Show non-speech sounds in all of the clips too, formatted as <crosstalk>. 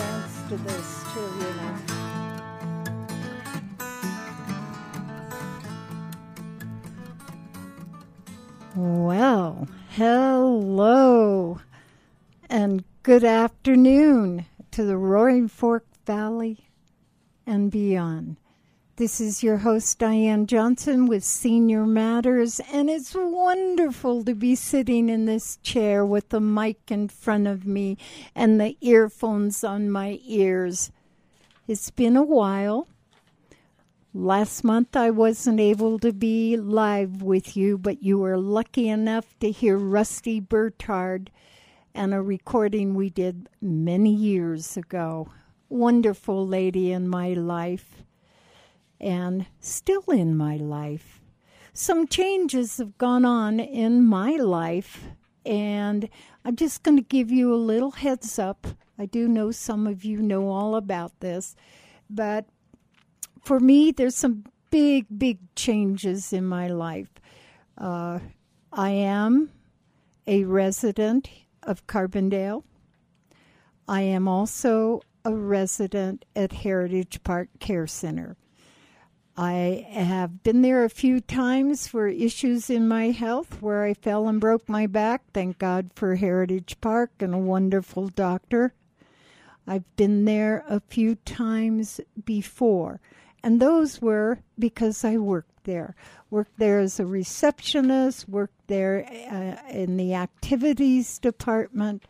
after this, too, you know. Well, hello and good afternoon to the Roaring Fork Valley and beyond. This is your host, Diane Johnson, with Senior Matters, and it's wonderful to be sitting in this chair with the mic in front of me and the earphones on my ears. It's been a while. Last month I wasn't able to be live with you, but you were lucky enough to hear Rusty Bertard and a recording we did many years ago. Wonderful lady in my life and still in my life. Some changes have gone on in my life, and I'm just going to give you a little heads up. I do know some of you know all about this, but for me, there's some big, big changes in my life. Uh, I am a resident of Carbondale. I am also a resident at Heritage Park Care Center. I have been there a few times for issues in my health where I fell and broke my back. Thank God for Heritage Park and a wonderful doctor. I've been there a few times before, and those were because I worked there. Worked there as a receptionist, worked there uh, in the activities department,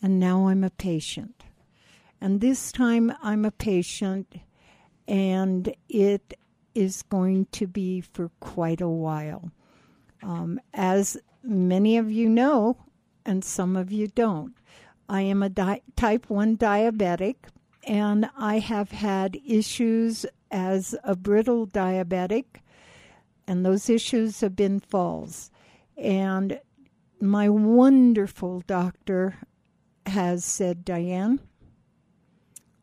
and now I'm a patient. And this time I'm a patient, and it is going to be for quite a while. Um, as many of you know, and some of you don't, I am a di- type 1 diabetic, and I have had issues as a brittle diabetic, and those issues have been falls. And my wonderful doctor has said, Diane,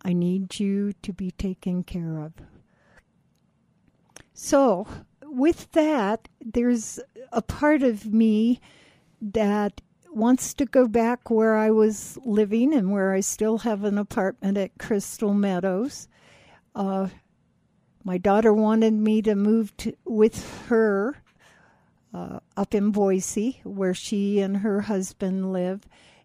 I need you to be taken care of. So, with that, there's a part of me that wants to go back where I was living and where I still have an apartment at Crystal Meadows. Uh, my daughter wanted me to move to, with her uh, up in Boise, where she and her husband live,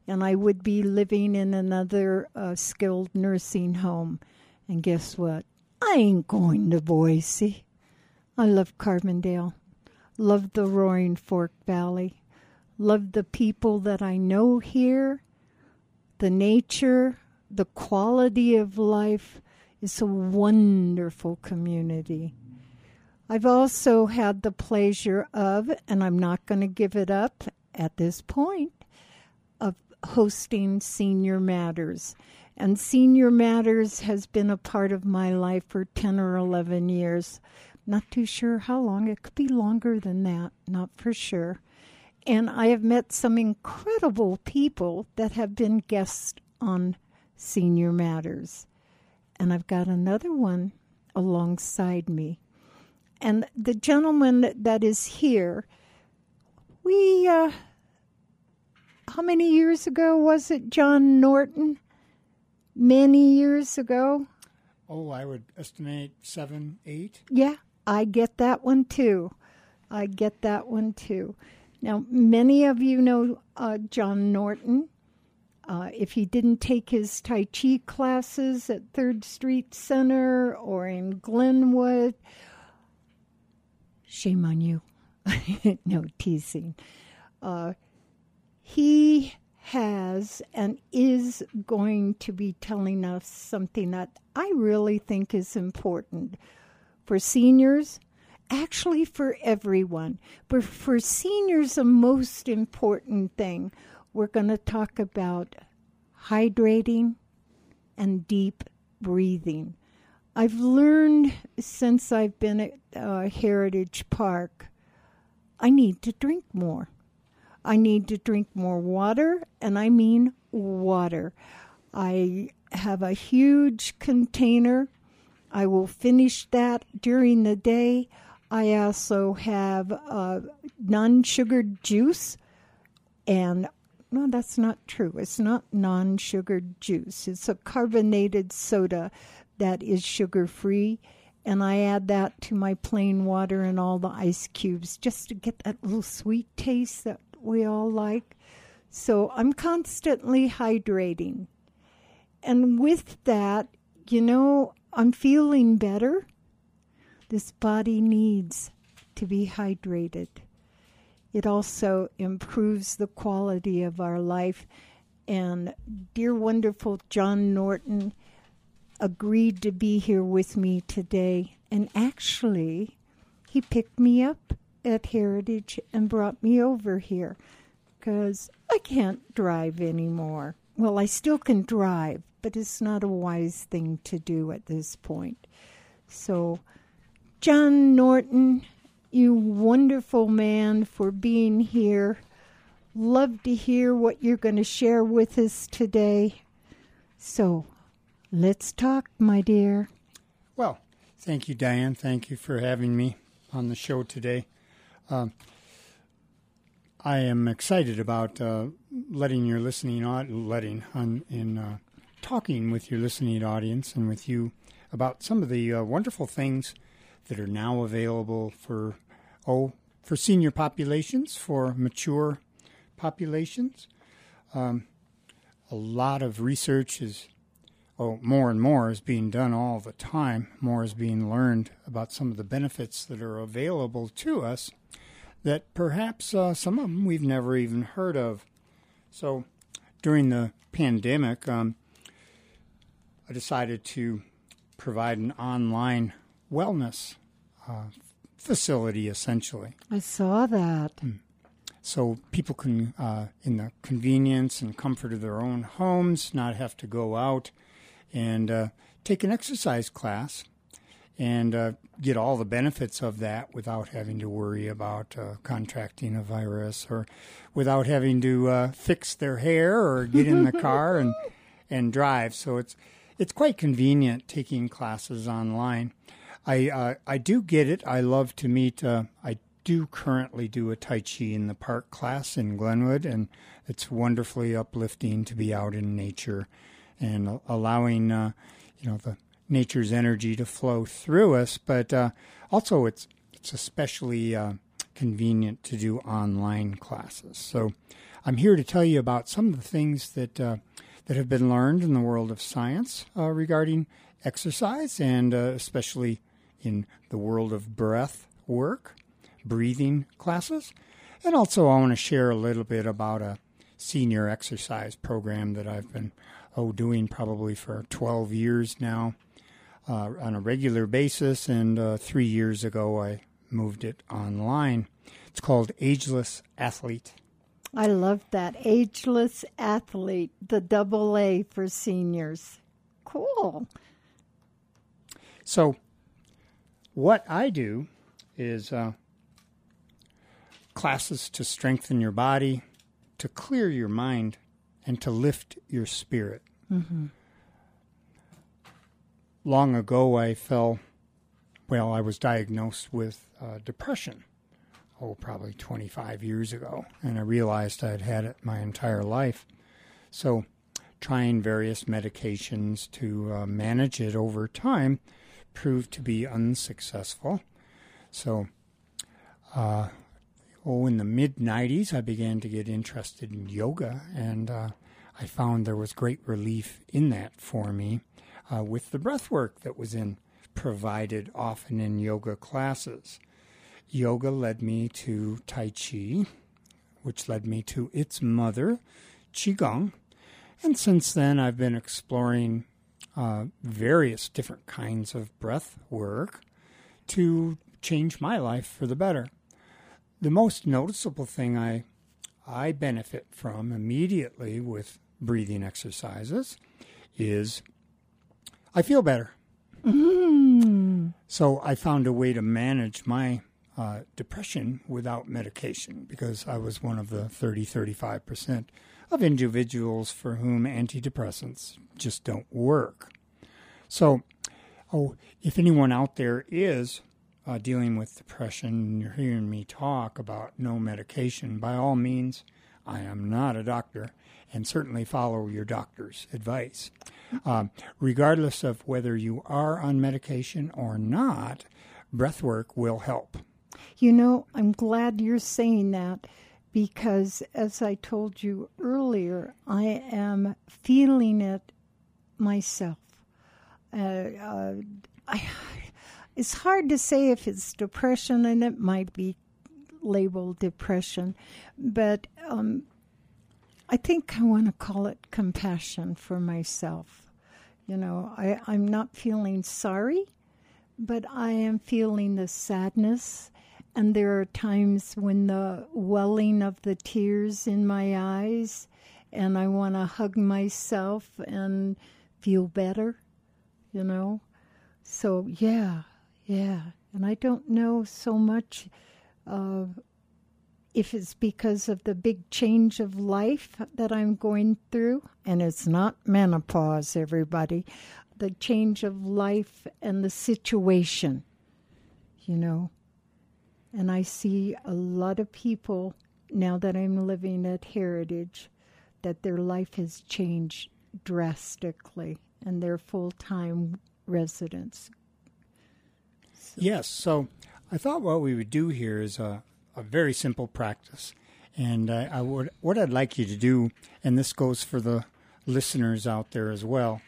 and I would be living in another uh, skilled nursing home. And guess what? I ain't going to Boise. I love Carbondale, love the Roaring Fork Valley, love the people that I know here, the nature, the quality of life. It's a wonderful community. I've also had the pleasure of, and I'm not going to give it up at this point, of hosting Senior Matters. And Senior Matters has been a part of my life for 10 or 11 years. Not too sure how long. It could be longer than that, not for sure. And I have met some incredible people that have been guests on Senior Matters. And I've got another one alongside me. And the gentleman that is here, we, uh, how many years ago was it, John Norton? Many years ago? Oh, I would estimate seven, eight. Yeah, I get that one too. I get that one too. Now, many of you know uh, John Norton. Uh, if he didn't take his Tai Chi classes at Third Street Center or in Glenwood, shame on you. <laughs> no teasing. Uh, he has and is going to be telling us something that I really think is important for seniors, actually for everyone. But for seniors, the most important thing, we're going to talk about hydrating and deep breathing. I've learned since I've been at uh, Heritage Park, I need to drink more. I need to drink more water, and I mean water. I have a huge container I will finish that during the day. I also have uh, non sugared juice and no, that's not true. It's not non sugared juice. It's a carbonated soda that is sugar free. And I add that to my plain water and all the ice cubes just to get that little sweet taste that we all like. So I'm constantly hydrating. And with that, you know, I'm feeling better. This body needs to be hydrated. It also improves the quality of our life. And dear, wonderful John Norton agreed to be here with me today. And actually, he picked me up at Heritage and brought me over here because I can't drive anymore. Well, I still can drive, but it's not a wise thing to do at this point. So, John Norton, you wonderful man, for being here. Love to hear what you're going to share with us today. So, let's talk, my dear. Well, thank you, Diane. Thank you for having me on the show today. Um, I am excited about uh, letting your listening on letting on in uh, talking with your listening audience and with you about some of the uh, wonderful things that are now available for oh, for senior populations, for mature populations. Um, a lot of research is, oh, more and more is being done all the time. More is being learned about some of the benefits that are available to us that perhaps uh, some of them we've never even heard of. So during the pandemic, um, I decided to provide an online wellness uh, facility, essentially. I saw that. Mm. So people can, uh, in the convenience and comfort of their own homes, not have to go out and uh, take an exercise class and uh, get all the benefits of that without having to worry about uh, contracting a virus or without having to uh, fix their hair or get in the <laughs> car and and drive. So it's it's quite convenient taking classes online. I uh, I do get it. I love to meet. Uh, I do currently do a Tai Chi in the Park class in Glenwood, and it's wonderfully uplifting to be out in nature and allowing uh, you know the nature's energy to flow through us. But uh, also, it's it's especially uh, convenient to do online classes. So I'm here to tell you about some of the things that uh, that have been learned in the world of science regarding exercise and especially in the world of breath work, breathing classes. And also, I want to share a little bit about a senior exercise program that I've been oh doing probably for 12 years now uh, on a regular basis. And uh, three years ago, I moved it online. It's called Ageless Athlete. I love that. Ageless Athlete, the double A for seniors. Cool. So, what I do is uh, classes to strengthen your body, to clear your mind, and to lift your spirit. Mm-hmm. Long ago, I fell, well, I was diagnosed with uh, depression, oh, probably 25 years ago, and I realized I'd had it my entire life. So, trying various medications to uh, manage it over time proved to be unsuccessful. So, uh, oh, in the mid 90s, I began to get interested in yoga, and uh, I found there was great relief in that for me uh, with the breath work that was in provided often in yoga classes. Yoga led me to Tai Chi, which led me to its mother, Qigong. And since then, I've been exploring uh, various different kinds of breath work to change my life for the better. The most noticeable thing I I benefit from immediately with breathing exercises is I feel better. Mm-hmm. So I found a way to manage my uh, depression without medication because I was one of the 30 35% of individuals for whom antidepressants just don't work. So, oh, if anyone out there is uh, dealing with depression and you're hearing me talk about no medication, by all means, I am not a doctor, and certainly follow your doctor's advice. Um, regardless of whether you are on medication or not, breath work will help. You know, I'm glad you're saying that because, as I told you earlier, I am feeling it myself. Uh, uh, I, it's hard to say if it's depression, and it might be labeled depression, but um, I think I want to call it compassion for myself. You know, I, I'm not feeling sorry, but I am feeling the sadness. And there are times when the welling of the tears in my eyes, and I want to hug myself and feel better, you know. So, yeah, yeah. And I don't know so much uh, if it's because of the big change of life that I'm going through, and it's not menopause, everybody, the change of life and the situation, you know. And I see a lot of people now that I'm living at Heritage that their life has changed drastically and they're full time residents. So. Yes, so I thought what we would do here is a, a very simple practice. And I, I would, what I'd like you to do, and this goes for the listeners out there as well,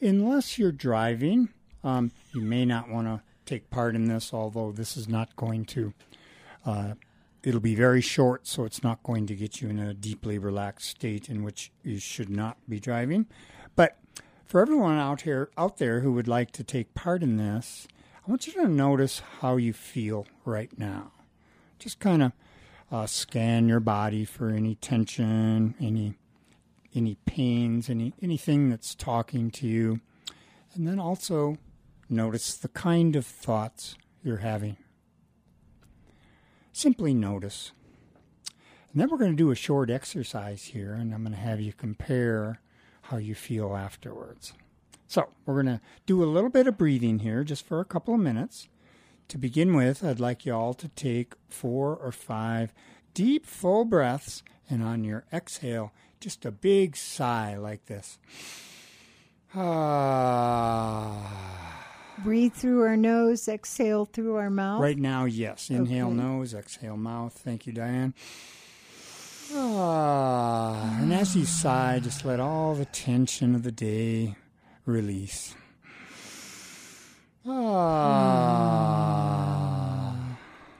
unless you're driving, um, you may not want to take part in this, although this is not going to, uh, it'll be very short, so it's not going to get you in a deeply relaxed state in which you should not be driving. But for everyone out here out there who would like to take part in this, I want you to notice how you feel right now. Just kind of uh, scan your body for any tension, any any pains, any anything that's talking to you, and then also notice the kind of thoughts you're having. Simply notice. And then we're going to do a short exercise here, and I'm going to have you compare how you feel afterwards. So, we're going to do a little bit of breathing here just for a couple of minutes. To begin with, I'd like you all to take four or five deep, full breaths, and on your exhale, just a big sigh like this. Ah. Breathe through our nose, exhale through our mouth. Right now, yes. Inhale okay. nose, exhale mouth. Thank you, Diane. Ah. And as you sigh, just let all the tension of the day release. Ah.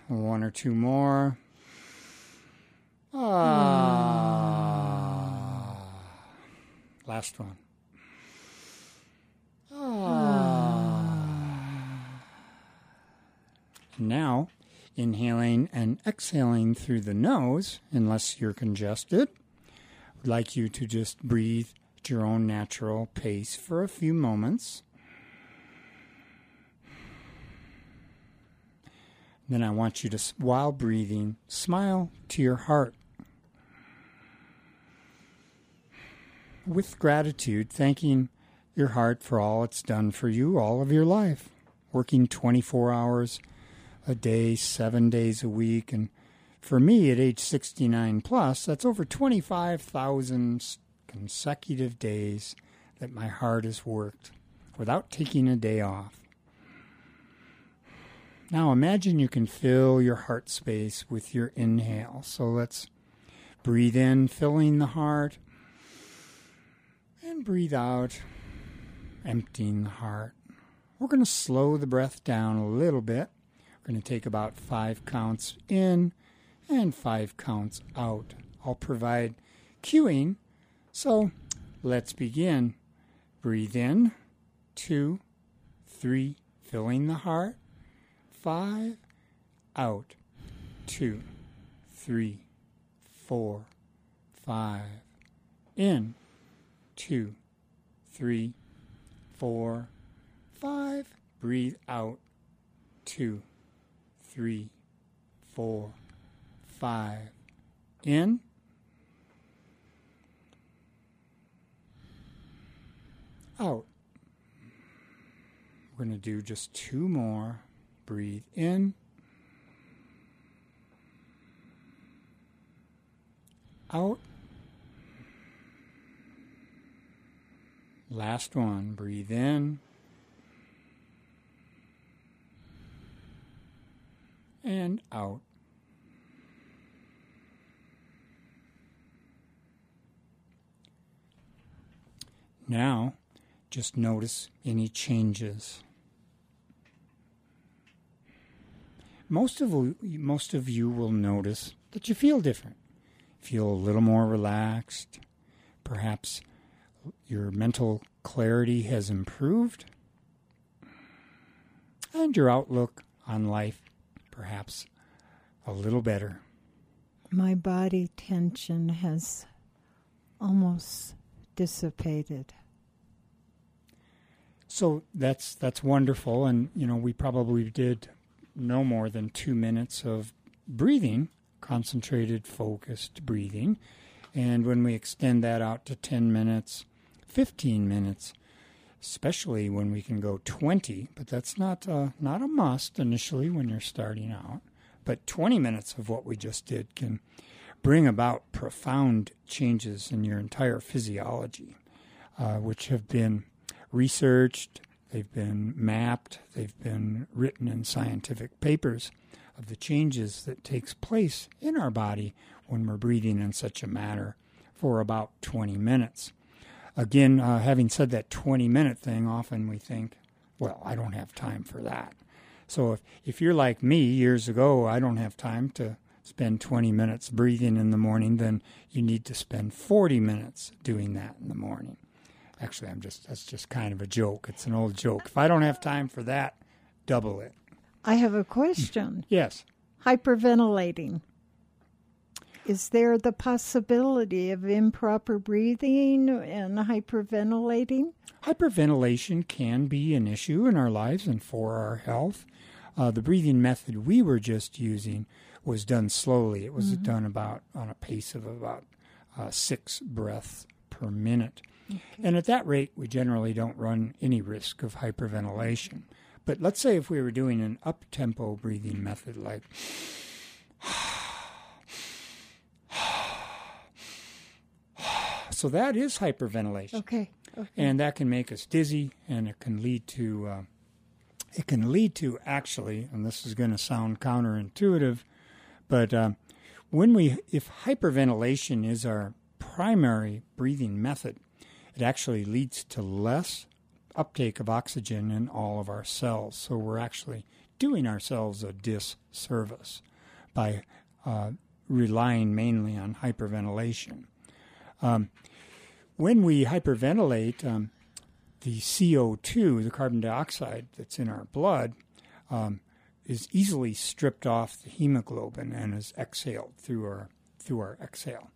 One or two more. Ah. Last one. Now, inhaling and exhaling through the nose, unless you're congested. I'd like you to just breathe at your own natural pace for a few moments. Then I want you to, while breathing, smile to your heart. With gratitude, thanking your heart for all it's done for you all of your life, working 24 hours a day, seven days a week. And for me, at age 69 plus, that's over 25,000 consecutive days that my heart has worked without taking a day off. Now imagine you can fill your heart space with your inhale. So let's breathe in, filling the heart, and breathe out, emptying the heart. We're going to slow the breath down a little bit. We're going to take about five counts in and five counts out. I'll provide cueing. So let's begin. Breathe in, two, three, filling the heart five, out, two, three, four, five, in, two, three, four, five, breathe out, two, three, four, five, in, out. We're going to do just two more. Breathe in. out. Last one. Breathe in. And out. Now, just notice any changes. Most of most of you will notice that you feel different. Feel a little more relaxed. Perhaps your mental clarity has improved. And your outlook on life perhaps a little better. My body tension has almost dissipated. So that's that's wonderful, and you know we probably did no more than two minutes of breathing, concentrated, focused breathing, and when we extend that out to ten minutes, fifteen minutes, especially when we can go twenty, but that's not uh, not a must initially when you're starting out. But twenty minutes of what we just did can bring about profound changes in your entire physiology, uh, which have been researched, they've been mapped, they've been written in scientific papers of the changes that takes place in our body when we're breathing in such a manner for about 20 minutes. Again, uh, having said that 20 minute thing, often we think, well, I don't have time for that. So if, if you're like me years ago, I don't have time to spend 20 minutes breathing in the morning, then you need to spend 40 minutes doing that in the morning. Actually, I'm just that's just kind of a joke. It's an old joke. If I don't have time for that, double it. I have a question. <laughs> Yes. Hyperventilating. Is there the possibility of improper breathing and hyperventilating? Hyperventilation can be an issue in our lives and for our health. Uh, the breathing method we were just using was done slowly. It was mm-hmm. done about on a pace of about uh, six breaths per minute. Okay. And at that rate, we generally don't run any risk of hyperventilation. But let's say if we were doing an up tempo breathing method like so that is hyperventilation. Okay. okay. And that can make us dizzy and it can lead to uh, it can lead to actually, and this is going to sound counterintuitive, but uh, when we, if hyperventilation is our primary breathing method, it actually leads to less uptake of oxygen in all of our cells. So we're actually doing ourselves a disservice by uh, relying mainly on hyperventilation. Um, when we hyperventilate, um, the CO2, the carbon dioxide that's in our blood, um, is easily stripped off the hemoglobin and is exhaled through our through our exhale.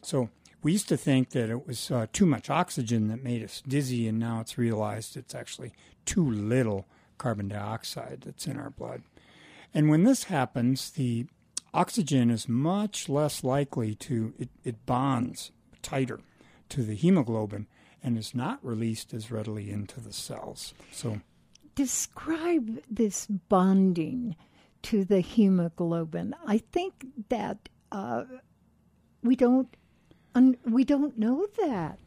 So we used to think that it was uh, too much oxygen that made us dizzy, and now it's realized it's actually too little carbon dioxide that's in our blood. And when this happens, the oxygen is much less likely to it, it bonds tighter to the hemoglobin and is not released as readily into the cells. So describe this bonding to the hemoglobin. I think that uh, we don't un- we don't know that.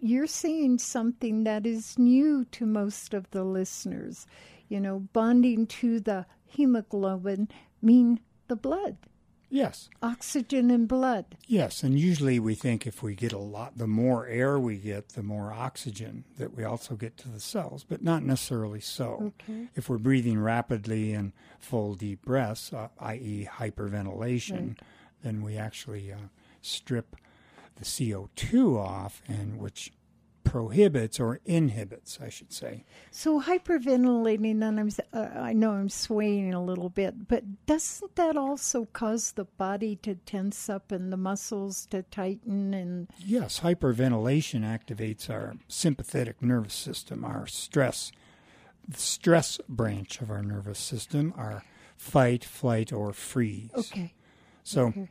You're saying something that is new to most of the listeners. You know, bonding to the hemoglobin mean the blood. Yes. Oxygen in blood. Yes, and usually we think if we get a lot, the more air we get, the more oxygen that we also get to the cells, but not necessarily so. Okay. If we're breathing rapidly and full deep breaths, uh, i.e., hyperventilation, right. then we actually uh, strip the CO2 off, and which prohibits or inhibits, I should say. So hyperventilating, and I'm, uh, I know I'm swaying a little bit, but doesn't that also cause the body to tense up and the muscles to tighten? And yes, hyperventilation activates our sympathetic nervous system, our stress, the stress branch of our nervous system, our fight, flight, or freeze. Okay. So. Okay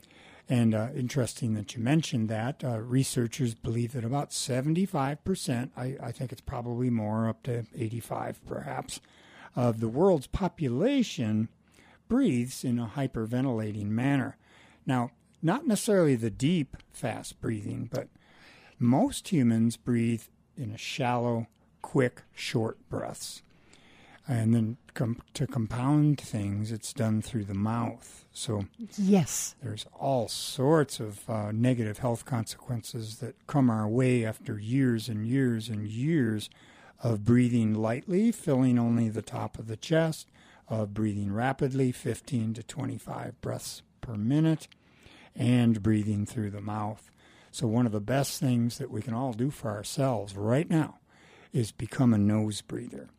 and uh, interesting that you mentioned that. Uh, researchers believe that about 75%, I, I, think it's probably more, up to 85 perhaps, of the world's population breathes in a hyperventilating manner. Now, not necessarily the deep, fast breathing, but most humans breathe in a shallow, quick, short breaths. And then com- to compound things, it's done through the mouth. So yes, there's all sorts of uh, negative health consequences that come our way after years and years and years of breathing lightly, filling only the top of the chest, of breathing rapidly, 15 to 25 breaths per minute, and breathing through the mouth. So, one of the best things that we can all do for ourselves right now is become a nose breather.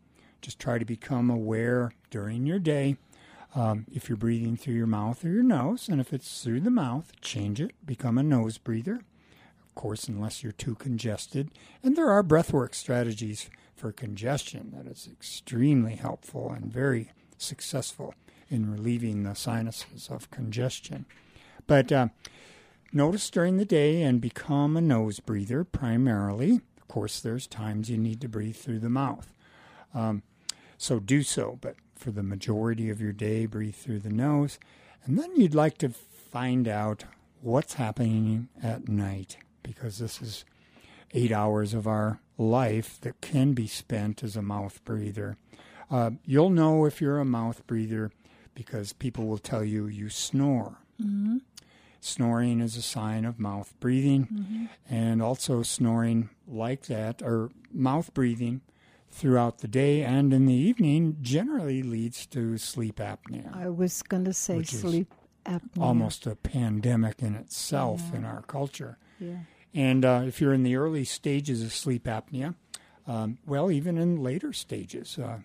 Just try to become aware during your day um, if you're breathing through your mouth or your nose, and if it's through the mouth, change it, become a nose breather. Of course, unless you're too congested. And there are breathwork strategies for congestion that is extremely helpful and very successful in relieving the sinuses of congestion. But uh, notice during the day and become a nose breather primarily. Of course, there's times you need to breathe through the mouth. Um, so do so, but for the majority of your day, breathe through the nose. And then you'd like to find out what's happening at night because this is eight hours of our life that can be spent as a mouth breather. Uh, you'll know if you're a mouth breather because people will tell you you snore. Mm-hmm. Snoring is a sign of mouth breathing, mm-hmm. and also snoring like that, or mouth breathing throughout the day and in the evening, generally leads to sleep apnea. I was going to say sleep apnea. Almost a pandemic in itself yeah. in our culture. Yeah. And uh, if you're in the early stages of sleep apnea, um, well, even in later stages, uh,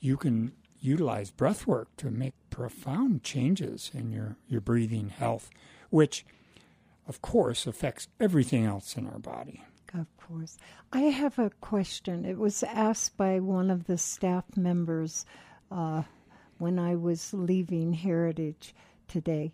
you can utilize breath work to make profound changes in your, your breathing health, which, of course, affects everything else in our body. Of course. I have a question. It was asked by one of the staff members uh, when I was leaving Heritage today.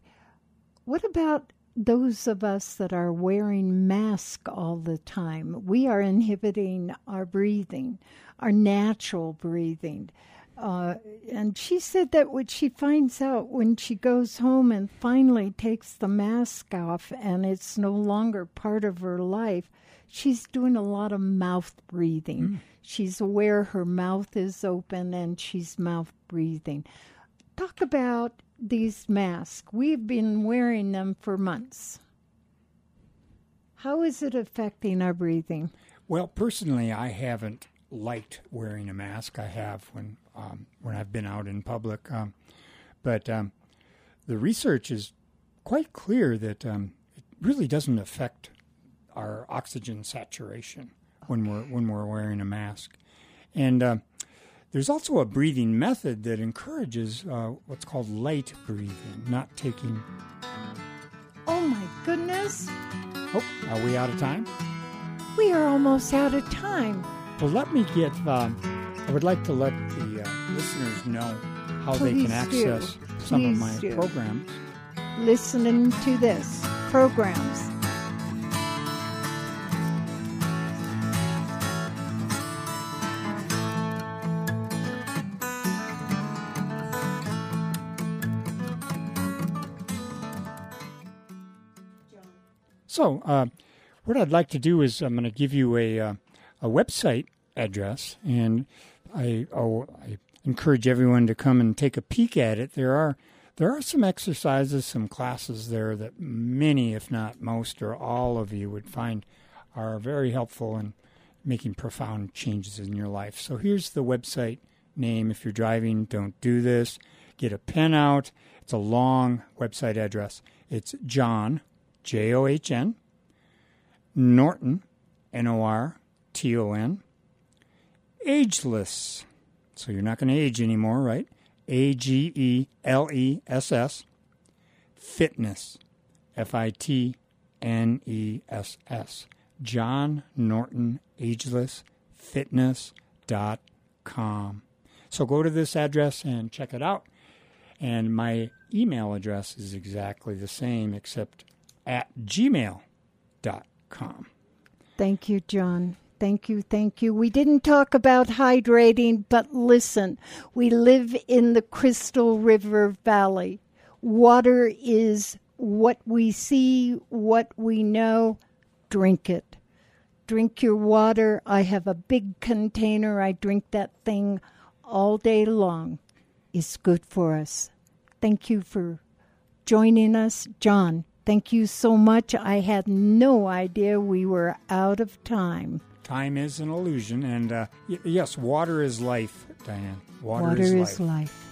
What about those of us that are wearing masks all the time? We are inhibiting our breathing, our natural breathing. Uh, and she said that what she finds out when she goes home and finally takes the mask off and it's no longer part of her life, she's doing a lot of mouth breathing. Mm. She's aware her mouth is open and she's mouth breathing. Talk about these masks. We've been wearing them for months. How is it affecting our breathing? Well, personally, I haven't liked wearing a mask. I have when um, when I've been out in public, um, but um, the research is quite clear that um, it really doesn't affect our oxygen saturation when we're when we're wearing a mask, and uh, there's also a breathing method that encourages uh, what's called light breathing, not taking. Oh my goodness! Oh, are we out of time? We are almost out of time. Well, let me get. Uh, I would like to let the uh, listeners know how Please they can access do. some Please of my do. programs. Listening to this programs. So, uh, what I'd like to do is I'm going to give you a uh, a website address, and I oh, I encourage everyone to come and take a peek at it. There are there are some exercises, some classes there that many, if not most, or all of you would find are very helpful in making profound changes in your life. So here's the website name. If you're driving, don't do this. Get a pen out. It's a long website address. It's John J O H N, Norton, N O R T O N, ageless. So you're not going to age anymore, right? A G E L E S S, fitness, F I T N E S S. John Norton Ageless Fitness.com. So go to this address and check it out. And my email address is exactly the same, except at gmail.com. Thank you, John. Thank you, thank you. We didn't talk about hydrating, but listen, we live in the Crystal River Valley. Water is what we see, what we know, drink it. Drink your water. I have a big container. I drink that thing all day long. It's good for us. Thank you for joining us. John, thank you so much. I had no idea we were out of time. Time is an illusion, and uh, y- yes, water is life, Diane. Water, Water is, is life. life.